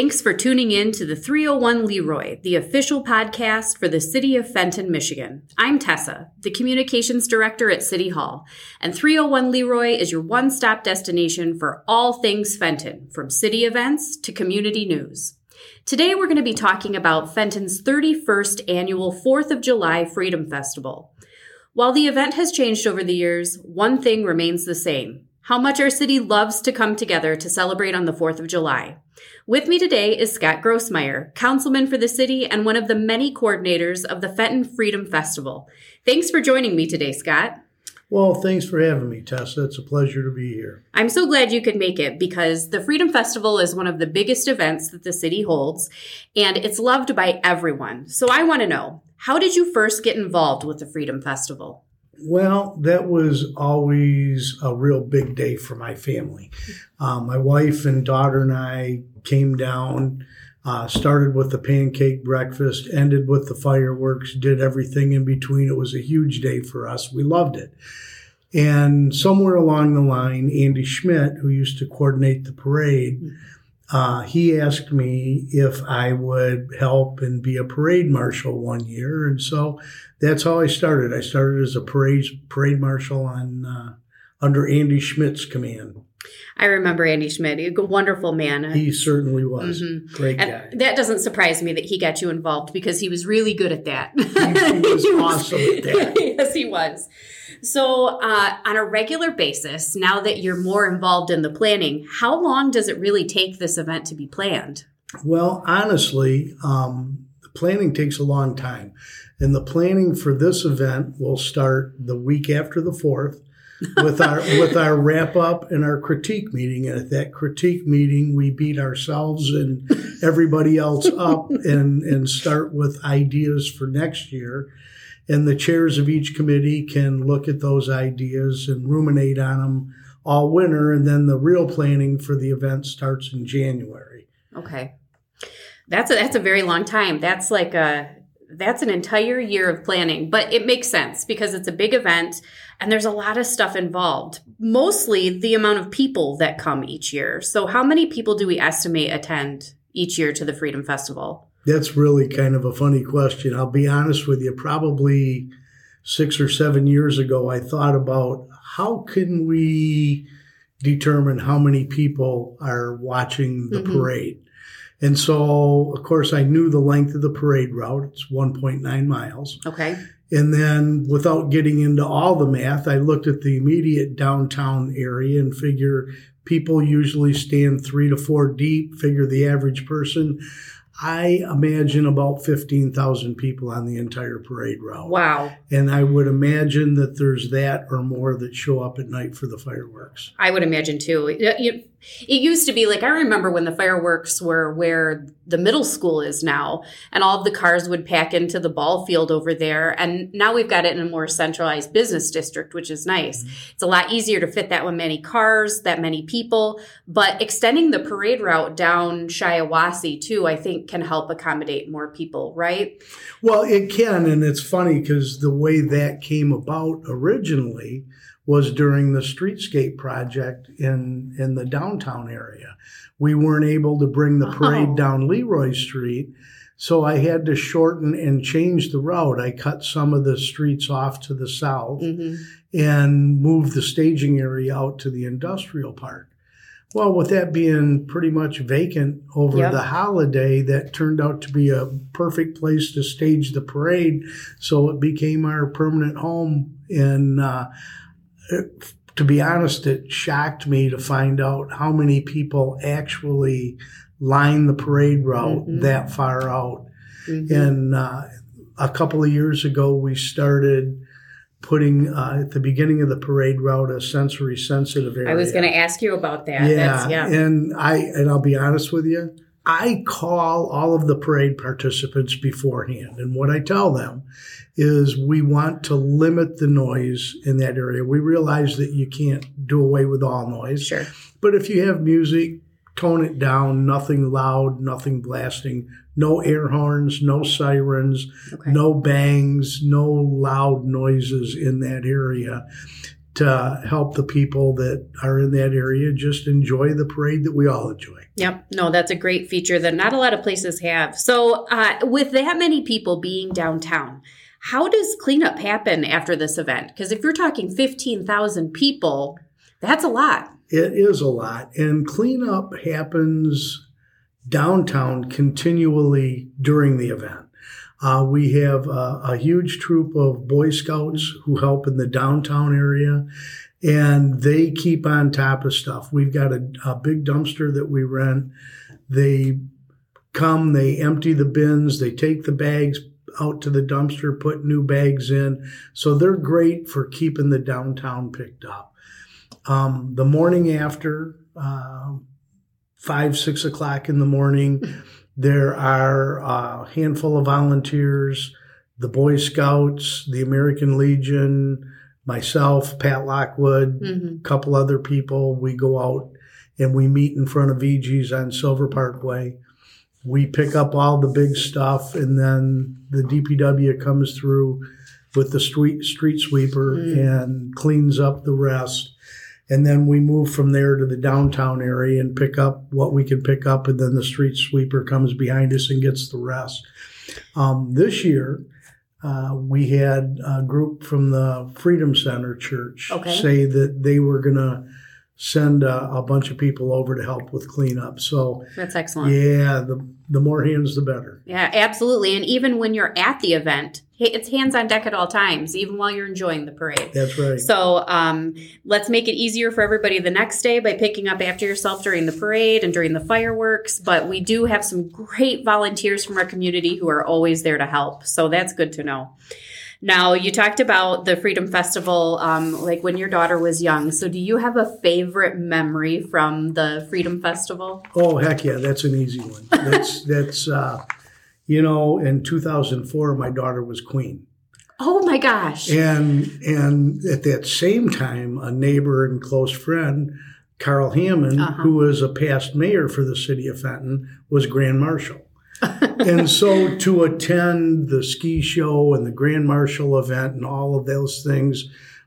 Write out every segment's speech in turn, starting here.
Thanks for tuning in to the 301 Leroy, the official podcast for the City of Fenton, Michigan. I'm Tessa, the Communications Director at City Hall, and 301 Leroy is your one stop destination for all things Fenton, from city events to community news. Today, we're going to be talking about Fenton's 31st annual 4th of July Freedom Festival. While the event has changed over the years, one thing remains the same how much our city loves to come together to celebrate on the 4th of July. With me today is Scott Grossmeyer, councilman for the city and one of the many coordinators of the Fenton Freedom Festival. Thanks for joining me today, Scott. Well, thanks for having me, Tessa. It's a pleasure to be here. I'm so glad you could make it because the Freedom Festival is one of the biggest events that the city holds, and it's loved by everyone. So I want to know how did you first get involved with the Freedom Festival? Well, that was always a real big day for my family. Um, my wife and daughter and I came down, uh, started with the pancake breakfast, ended with the fireworks, did everything in between. It was a huge day for us. We loved it. And somewhere along the line, Andy Schmidt, who used to coordinate the parade, uh, he asked me if I would help and be a parade marshal one year, and so that's how I started. I started as a parade parade marshal on uh, under Andy Schmidt's command. I remember Andy Schmidt. A wonderful man. He certainly was. Mm-hmm. Great guy. And that doesn't surprise me that he got you involved because he was really good at that. He, he was awesome at that. yes, he was. So, uh, on a regular basis, now that you're more involved in the planning, how long does it really take this event to be planned? Well, honestly, um, the planning takes a long time. And the planning for this event will start the week after the 4th with our with our wrap up and our critique meeting. And at that critique meeting, we beat ourselves and everybody else up and and start with ideas for next year and the chairs of each committee can look at those ideas and ruminate on them all winter and then the real planning for the event starts in January. Okay. That's a that's a very long time. That's like a that's an entire year of planning, but it makes sense because it's a big event and there's a lot of stuff involved. Mostly the amount of people that come each year. So how many people do we estimate attend each year to the Freedom Festival? That's really kind of a funny question. I'll be honest with you. Probably six or seven years ago, I thought about how can we determine how many people are watching the mm-hmm. parade. And so, of course, I knew the length of the parade route. It's 1.9 miles. Okay. And then, without getting into all the math, I looked at the immediate downtown area and figure people usually stand three to four deep, figure the average person I imagine about 15,000 people on the entire parade route. Wow. And I would imagine that there's that or more that show up at night for the fireworks. I would imagine too. It, used to be like, I remember when the fireworks were where the middle school is now, and all of the cars would pack into the ball field over there. And now we've got it in a more centralized business district, which is nice. Mm-hmm. It's a lot easier to fit that one many cars, that many people. But extending the parade route down Shiawassee too, I think can help accommodate more people, right? Well, it can. And it's funny because the way that came about originally was during the streetscape project in in the downtown area. We weren't able to bring the parade oh. down Leroy Street, so I had to shorten and change the route. I cut some of the streets off to the south mm-hmm. and moved the staging area out to the industrial park. Well, with that being pretty much vacant over yep. the holiday, that turned out to be a perfect place to stage the parade. So it became our permanent home. And uh, it, to be honest, it shocked me to find out how many people actually line the parade route mm-hmm. that far out. Mm-hmm. And uh, a couple of years ago, we started putting uh, at the beginning of the parade route a sensory sensitive area. I was going to ask you about that. Yeah, yeah, and I and I'll be honest with you, I call all of the parade participants beforehand, and what I tell them is we want to limit the noise in that area. We realize that you can't do away with all noise. Sure. But if you have music, tone it down, nothing loud, nothing blasting, no air horns, no sirens, okay. no bangs, no loud noises in that area. To help the people that are in that area just enjoy the parade that we all enjoy. Yep. No, that's a great feature that not a lot of places have. So, uh, with that many people being downtown, how does cleanup happen after this event? Because if you're talking 15,000 people, that's a lot. It is a lot. And cleanup happens downtown continually during the event. Uh, we have a, a, huge troop of Boy Scouts who help in the downtown area, and they keep on top of stuff. We've got a, a big dumpster that we rent. They come, they empty the bins, they take the bags out to the dumpster, put new bags in. So they're great for keeping the downtown picked up. Um, the morning after, uh, five, six o'clock in the morning, there are a handful of volunteers, the Boy Scouts, the American Legion, myself, Pat Lockwood, mm-hmm. a couple other people. We go out and we meet in front of VG's on Silver Parkway. We pick up all the big stuff, and then the DPW comes through with the street street sweeper mm. and cleans up the rest and then we move from there to the downtown area and pick up what we can pick up, and then the street sweeper comes behind us and gets the rest. Um, this year, uh, we had a group from the Freedom Center Church okay. say that they were going to send a, a, bunch of people over to help with cleanup. So that's excellent. Yeah, the the more hands, the better. Yeah, absolutely. And even when you're at the event, it's hands on deck at all times, even while you're enjoying the parade. That's right. So um, let's make it easier for everybody the next day by picking up after yourself during the parade and during the fireworks. But we do have some great volunteers from our community who are always there to help. So that's good to know. Now, you talked about the Freedom Festival, um, like when your daughter was young. So, do you have a favorite memory from the Freedom Festival? Oh, heck yeah, that's an easy one. That's that's uh, you know, in 2004, my daughter was queen. Oh my gosh! And and at that same time, a neighbor and close friend, Carl Hammond, uh-huh. who was a past mayor for the city of Fenton, was grand marshal and so to attend the ski show and the Grand Marshal event and all of those things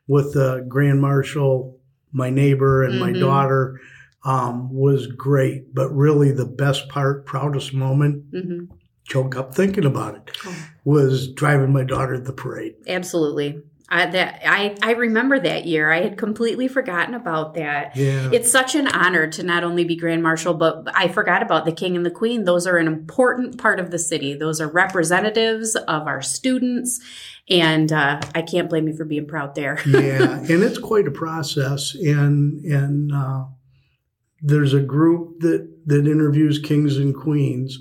with the Grand Marshal, my neighbor and mm-hmm. my daughter um, was great. But really, the best part, proudest moment, mm-hmm. choke up thinking about it, oh. was driving my daughter to the parade. Absolutely. I, that I, I remember that year. I had completely forgotten about that. Yeah. It's such an honor to not only be Grand Marshal, but I forgot about the King and the Queen. Those are an important part of the city. Those are representatives of our students. And uh, I can't blame you for being proud there. yeah, and it's quite a process. And and uh, there's a group that that interviews kings and queens,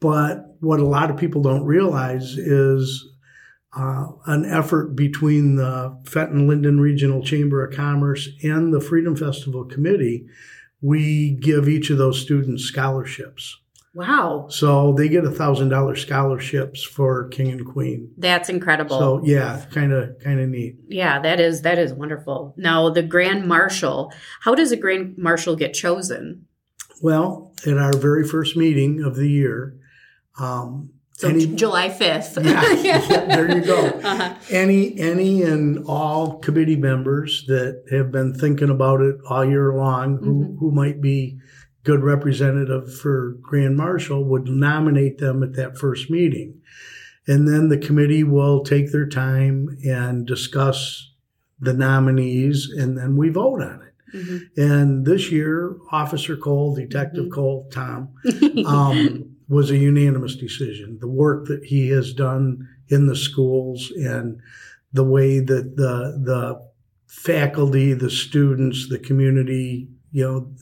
but what a lot of people don't realize is uh, an effort between the Fenton Linden Regional Chamber of Commerce and the Freedom Festival Committee. We give each of those students scholarships. Wow. So they get a thousand dollar scholarships for King and Queen. That's incredible. So yeah, kind of kind of neat. Yeah, that is that is wonderful. Now the Grand Marshal, how does a Grand Marshal get chosen? Well, at our very first meeting of the year, um, so any, July 5th. yeah, yeah, there you go. Uh-huh. Any any and all committee members that have been thinking about it all year long, who, mm-hmm. who might be good representative for Grand Marshal, would nominate them at that first meeting. And then the committee will take their time and discuss the nominees, and then we vote on it. Mm-hmm. And this year, Officer Cole, Detective mm-hmm. Cole, Tom, um, was a unanimous decision. The work that he has done in the schools and the way that the the faculty, the students, the community, you know,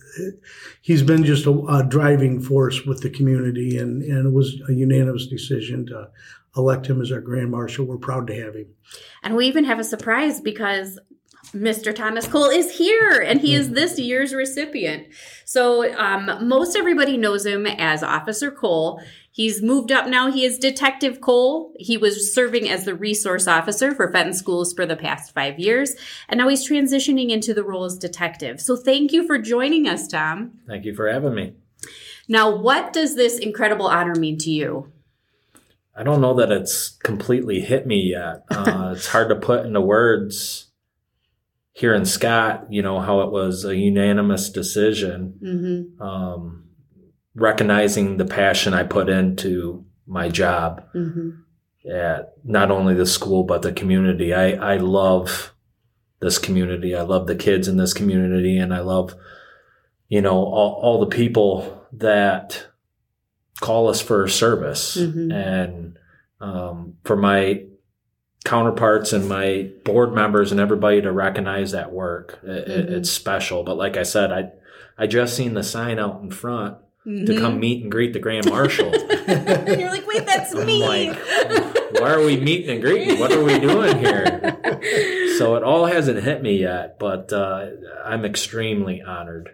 he's been just a, a driving force with the community, and and it was a unanimous decision to elect him as our grand marshal. We're proud to have him. And we even have a surprise because Mr. Thomas Cole is here and he is this year's recipient. So, um, most everybody knows him as Officer Cole. He's moved up now. He is Detective Cole. He was serving as the resource officer for Fenton Schools for the past five years. And now he's transitioning into the role as detective. So, thank you for joining us, Tom. Thank you for having me. Now, what does this incredible honor mean to you? I don't know that it's completely hit me yet. Uh, it's hard to put into words here in Scott, you know, how it was a unanimous decision, Mm-hmm. um, recognizing the passion I put into my job Mm-hmm. at not only the school, but the community. I, I love this community. I love the kids in this community and I love, you know, all, all the people that call us for service Mhm. and, um, for my counterparts and my board members and everybody to recognize that work. It, it- Mhm. it's special. But like I said, I, I just seen the sign out in front Mm-hmm. to come meet and greet the grand marshal. and you're like, wait, that's me. like, why are we meeting and greeting? What are we doing here? So it all hasn't hit me yet, but uh, I'm extremely honored.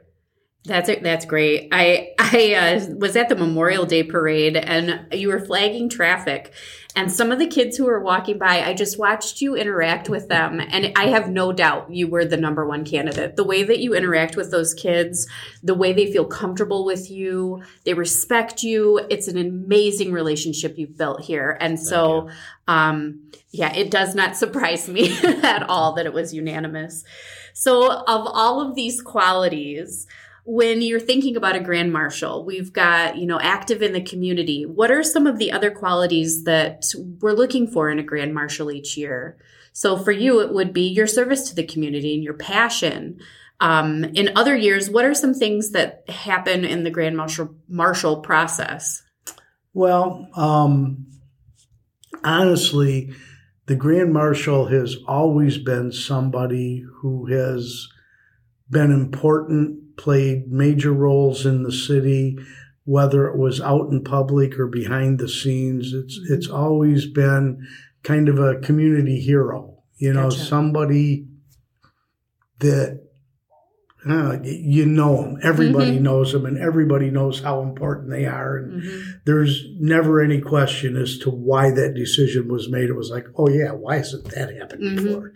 That's it. That's great. I I uh, was at the Memorial Day parade, and you were flagging traffic, and some of the kids who were walking by, I just watched you interact with them, and I have no doubt you were the number one candidate. The way that you interact with those kids, the way they feel comfortable with you, they respect you. It's an amazing relationship you've built here, and so, um, yeah, it does not surprise me at all that it was unanimous. So, of all of these qualities when you're thinking about a grand marshal we've got you know active in the community. What are some of the other qualities that we're looking for in a grand marshal each year? So for you it would be your service to the community and your passion. Um, in other years what are some things that happen in the grand marshal marshal process? Well, um, honestly, the Grand Marshal has always been somebody who has been important, played major roles in the city, whether it was out in public or behind the scenes. It's it's always been kind of a community hero. You know, Gotcha. somebody that uh, you know them. Everybody Mhm. knows them, and everybody knows how important they are. And Mm-hmm. there's never any question as to why that decision was made. It was like, oh yeah, why hasn't that happened Mhm. before?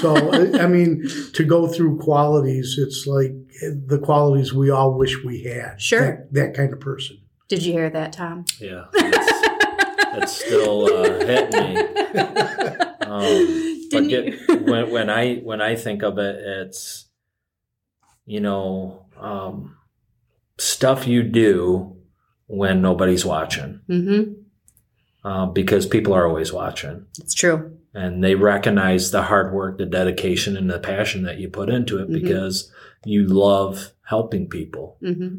So I mean, to go through qualities, it's like the qualities we all wish we had. Sure. that, that kind of person. did you hear that tom Yeah, it's, it's still uh, hitting me. Um, but Didn't get, you? when when I when I think of it, it's you know um, stuff you do when nobody's watching, mm-hmm. uh, because people are always watching. it's true and they recognize the hard work, the dedication, and the passion that you put into it Mhm. because you love helping people. mm-hmm.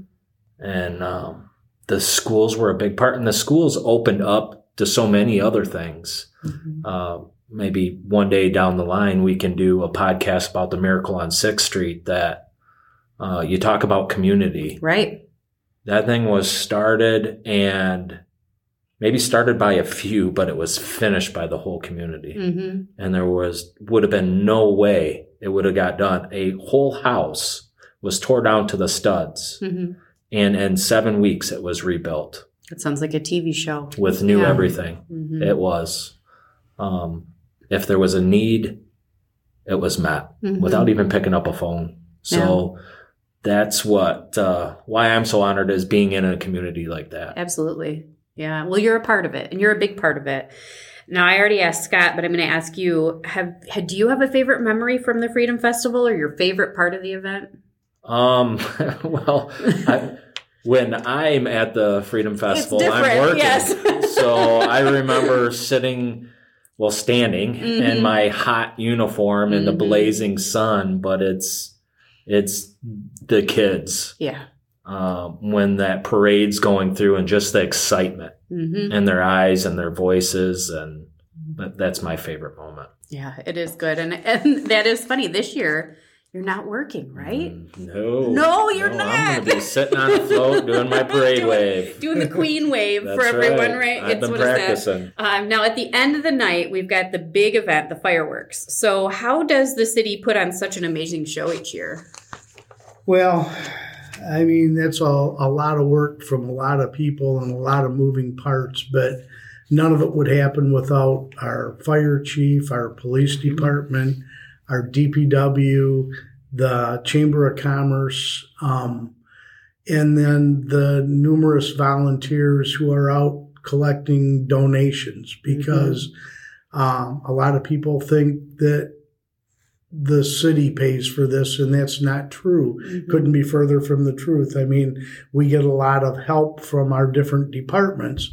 And um, the schools were a big part, and the schools opened up to so many other things. Mm-hmm. Uh, maybe one day down the line, we can do a podcast about the miracle on Sixth Street. That uh, you talk about community. right That thing was started and maybe started by a few, but it was finished by the whole community mm-hmm. and there was would have been no way it would have got done. A whole house was tore down to the studs, Mm-hmm. and in seven weeks it was rebuilt It sounds like a TV show. with new Yeah. everything. Mhm. It was. Um, if there was a need, it was met Mhm. without even picking up a phone. So that's what uh, why I'm so honored is being in a community like that. Absolutely. Yeah. Well, you're a part of it, and you're a big part of it. Now, I already asked Scott, but I'm going to ask you: Have had, do you have a favorite memory from the Freedom Festival, or your favorite part of the event? Um, well, I, when I'm at the Freedom Festival, I'm working. yes. so I remember sitting, well, standing Mhm. in my hot uniform in the Mhm. blazing sun, but it's it's the kids Yeah. Um, when that parade's going through and just the excitement hmm in their eyes and their voices, and that, that's my favorite moment. Yeah, it is good, and and that is funny. This year, you're not working, right? Mm, No, No, you're not. I'm not. gonna be sitting on the float doing my parade Doing- wave. Doing the Queen wave for everyone, right? I've been what is that? practicing. Um, now, at the end of the night, we've got the big event, the fireworks. So, how does the city put on such an amazing show each year? Well, I mean, that's a, a lot of work from a lot of people and a lot of moving parts, but none of it would happen without our fire chief, our police department, our DPW, the Chamber of Commerce, um, and then the numerous volunteers who are out collecting donations because um, a lot of people think that the city pays for this, and that's not true. Mm-hmm. Couldn't be further from the truth. I mean, we get a lot of help from our different departments,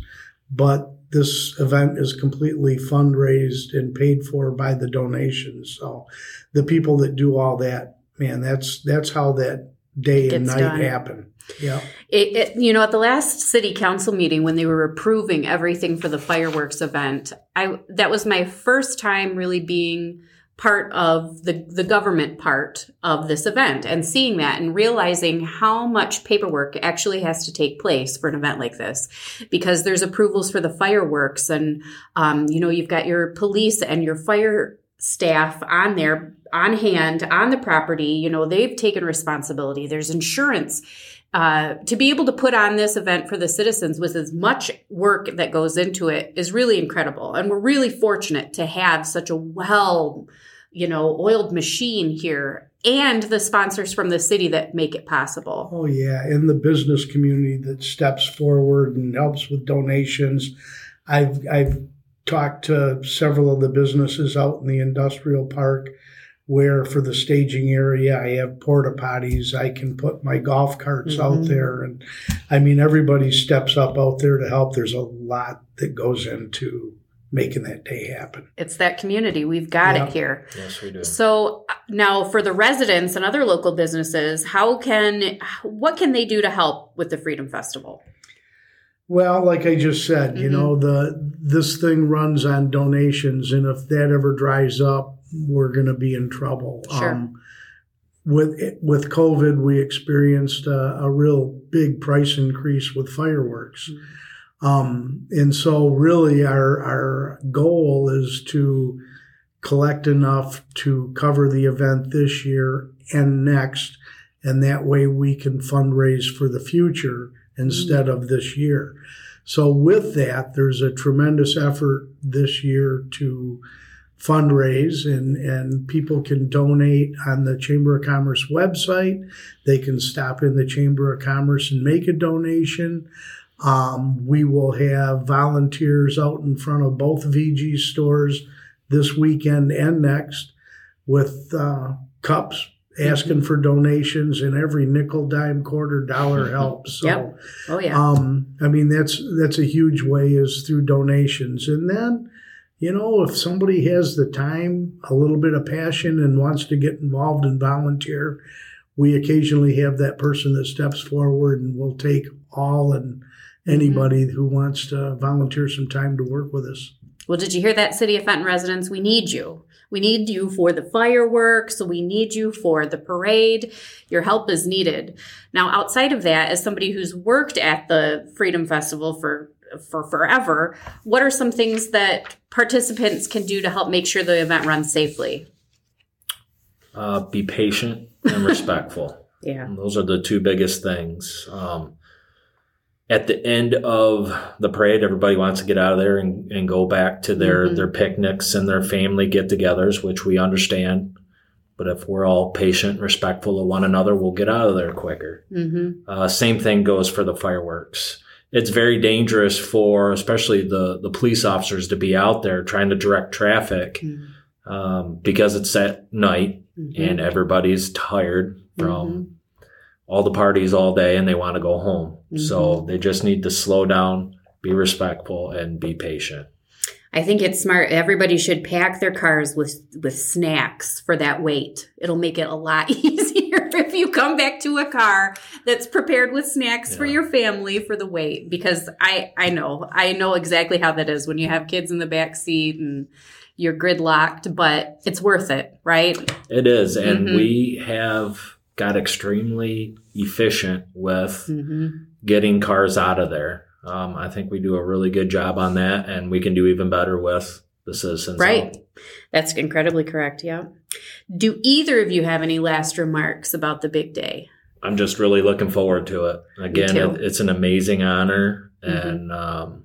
but this event is completely fundraised and paid for by the donations. So the people that do all that, man, that's that's how that day and night done. happen. Yeah. It, it, you know, at the last city council meeting when they were approving everything for the fireworks event, I that was my first time really being part of the the government part of this event and seeing that and realizing how much paperwork actually has to take place for an event like this. Because there's approvals for the fireworks and um, you know you've got your police and your fire staff on there on hand on the property. You know they've taken responsibility. There's insurance uh, to be able to put on this event for the citizens with as much work that goes into it is really incredible. And we're really fortunate to have such a well, you know, oiled machine here and the sponsors from the city that make it possible. Oh yeah, and the business community that steps forward and helps with donations. I've I've talked to several of the businesses out in the industrial park where for the staging area I have porta potties, I can put my golf carts out Mhm. there and I mean everybody steps up out there to help. There's a lot that goes into making that day happen. It's that community. We've got Yeah. it here. Yes, we do. So now for the residents and other local businesses, how can what can they do to help with the Freedom Festival? Well, like I just said, you Mhm. know, the this thing runs on donations, and if that ever dries up, we're going to be in trouble. Sure. Um, with with COVID, we experienced a, a real big price increase with fireworks, um, and so really our our goal is to collect enough to cover the event this year and next, and that way we can fundraise for the future instead of this year. So with that, there's a tremendous effort this year to fundraise and, and people can donate on the Chamber of Commerce website. They can stop in the Chamber of Commerce and make a donation. Um, we will have volunteers out in front of both VG stores this weekend and next with uh, cups asking for donations and every nickel, dime, quarter, dollar helps. So, Yep. Oh yeah. um, I mean, that's that's a huge way is through donations, and then, you know, if somebody has the time, a little bit of passion, and wants to get involved and volunteer, we occasionally have that person that steps forward, and we'll take all and anybody who wants to volunteer some time to work with us. Well, did you hear that, City of Fenton residents? We need you. We need you for the fireworks. We need you for the parade. Your help is needed. Now, outside of that, as somebody who's worked at the Freedom Festival for for forever, what are some things that participants can do to help make sure the event runs safely? Uh, be patient and respectful. Yeah. And those are the two biggest things. Um, at the end of the parade, everybody wants to get out of there and, and go back to their, Mhm. their picnics and their family get togethers, which we understand. But if we're all patient and respectful of one another, we'll get out of there quicker. Mm-hmm. Uh, same thing goes for the fireworks. It's very dangerous for, especially the, the police officers, to be out there trying to direct traffic um, because it's at night Mm-hmm. and everybody's tired from all the parties all day and they want to go home. So they just need to slow down, be respectful, and be patient. I think it's smart. Everybody should pack their cars with with snacks for that wait. It'll make it a lot easier if you come back to a car that's prepared with snacks for your family for the wait. Because I I know I know exactly how that is when you have kids in the back seat and you're gridlocked, but it's worth it, right? It is. And Mhm. we have got extremely efficient with Mm-hmm. getting cars out of there. Um, I think we do a really good job on that, and we can do even better with the citizens. Right. That's incredibly correct. Yeah. Do either of you have any last remarks about the big day? I'm just really looking forward to it. Again, it, it's an amazing honor, Mhm. and um,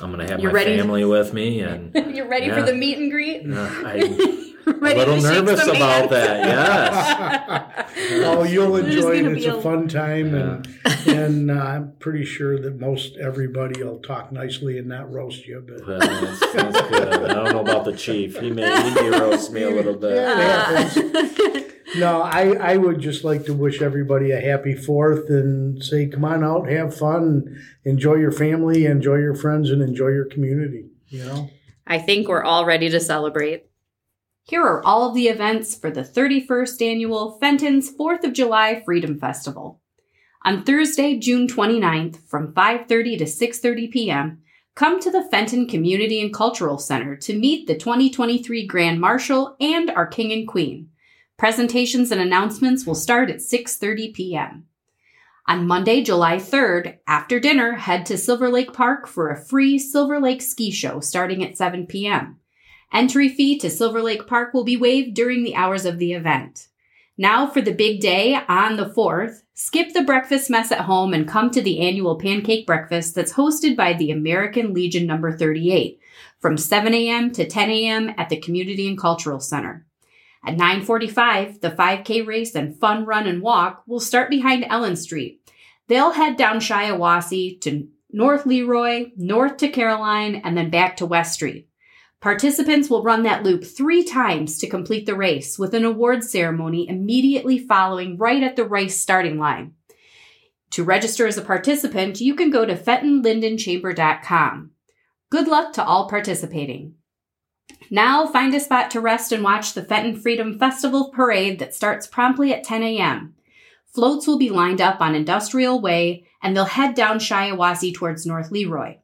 I'm going to have You're my ready? family with me, and You're ready for the meet and greet? uh, I, a little nervous about that. Yes. oh, you'll enjoy it. It's a, a, fun time, yeah. and and uh, I'm pretty sure that most everybody will talk nicely and not roast you. But well, that's, that's good. I don't know about the chief. He may he may roast me a little bit. Yeah, no, I, I would just like to wish everybody a happy fourth and say, come on out, have fun, enjoy your family, enjoy your friends, and enjoy your community. You know? I think we're all ready to celebrate. Here are all of the events for the 31st annual Fenton's 4th of July Freedom Festival. On Thursday, June 29th from 5:30 to 6:30 p.m., come to the Fenton Community and Cultural Center to meet the 2023 Grand Marshal and our King and Queen. Presentations and announcements will start at 6:30 p.m. On Monday, July 3rd, after dinner, head to Silver Lake Park for a free Silver Lake ski show starting at 7 p.m. Entry fee to Silver Lake Park will be waived during the hours of the event. Now for the big day on the 4th, skip the breakfast mess at home and come to the annual pancake breakfast that's hosted by the American Legion number 38 from 7 a.m. to 10 a.m. at the Community and Cultural Center. At 9:45, the 5K race and fun run and walk will start behind Ellen Street. They'll head down Shiawassee to North Leroy, north to Caroline, and then back to West Street. Participants will run that loop three times to complete the race with an award ceremony immediately following right at the race starting line. To register as a participant, you can go to FentonLindenChamber.com. Good luck to all participating. Now find a spot to rest and watch the Fenton Freedom Festival parade that starts promptly at 10 a.m. Floats will be lined up on Industrial Way and they'll head down Shiawassee towards North Leroy.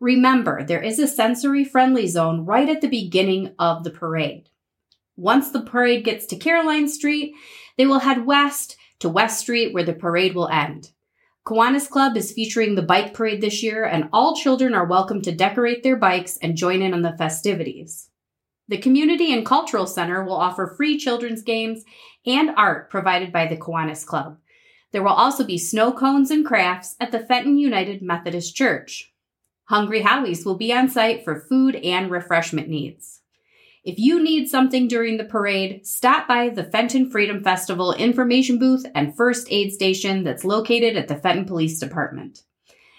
Remember, there is a sensory friendly zone right at the beginning of the parade. Once the parade gets to Caroline Street, they will head west to West Street where the parade will end. Kiwanis Club is featuring the bike parade this year, and all children are welcome to decorate their bikes and join in on the festivities. The Community and Cultural Center will offer free children's games and art provided by the Kiwanis Club. There will also be snow cones and crafts at the Fenton United Methodist Church. Hungry Howies will be on site for food and refreshment needs. If you need something during the parade, stop by the Fenton Freedom Festival information booth and first aid station that's located at the Fenton Police Department.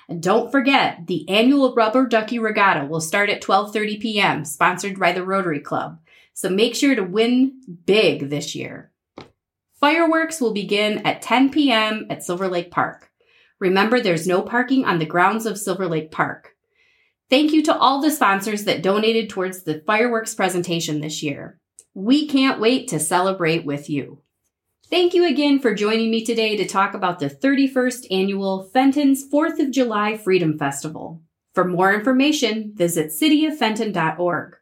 And don't forget, the annual Rubber Ducky Regatta will start at 12:30 p.m., sponsored by the Rotary Club. So make sure to win big this year. Fireworks will begin at 10 p.m. at Silver Lake Park. Remember, there's no parking on the grounds of Silver Lake Park. Thank you to all the sponsors that donated towards the fireworks presentation this year. We can't wait to celebrate with you. Thank you again for joining me today to talk about the 31st annual Fenton's 4th of July Freedom Festival. For more information, visit cityoffenton.org.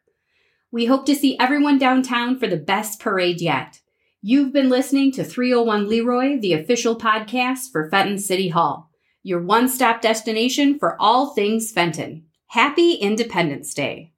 We hope to see everyone downtown for the best parade yet. You've been listening to 301 Leroy, the official podcast for Fenton City Hall, your one stop destination for all things Fenton. Happy Independence Day!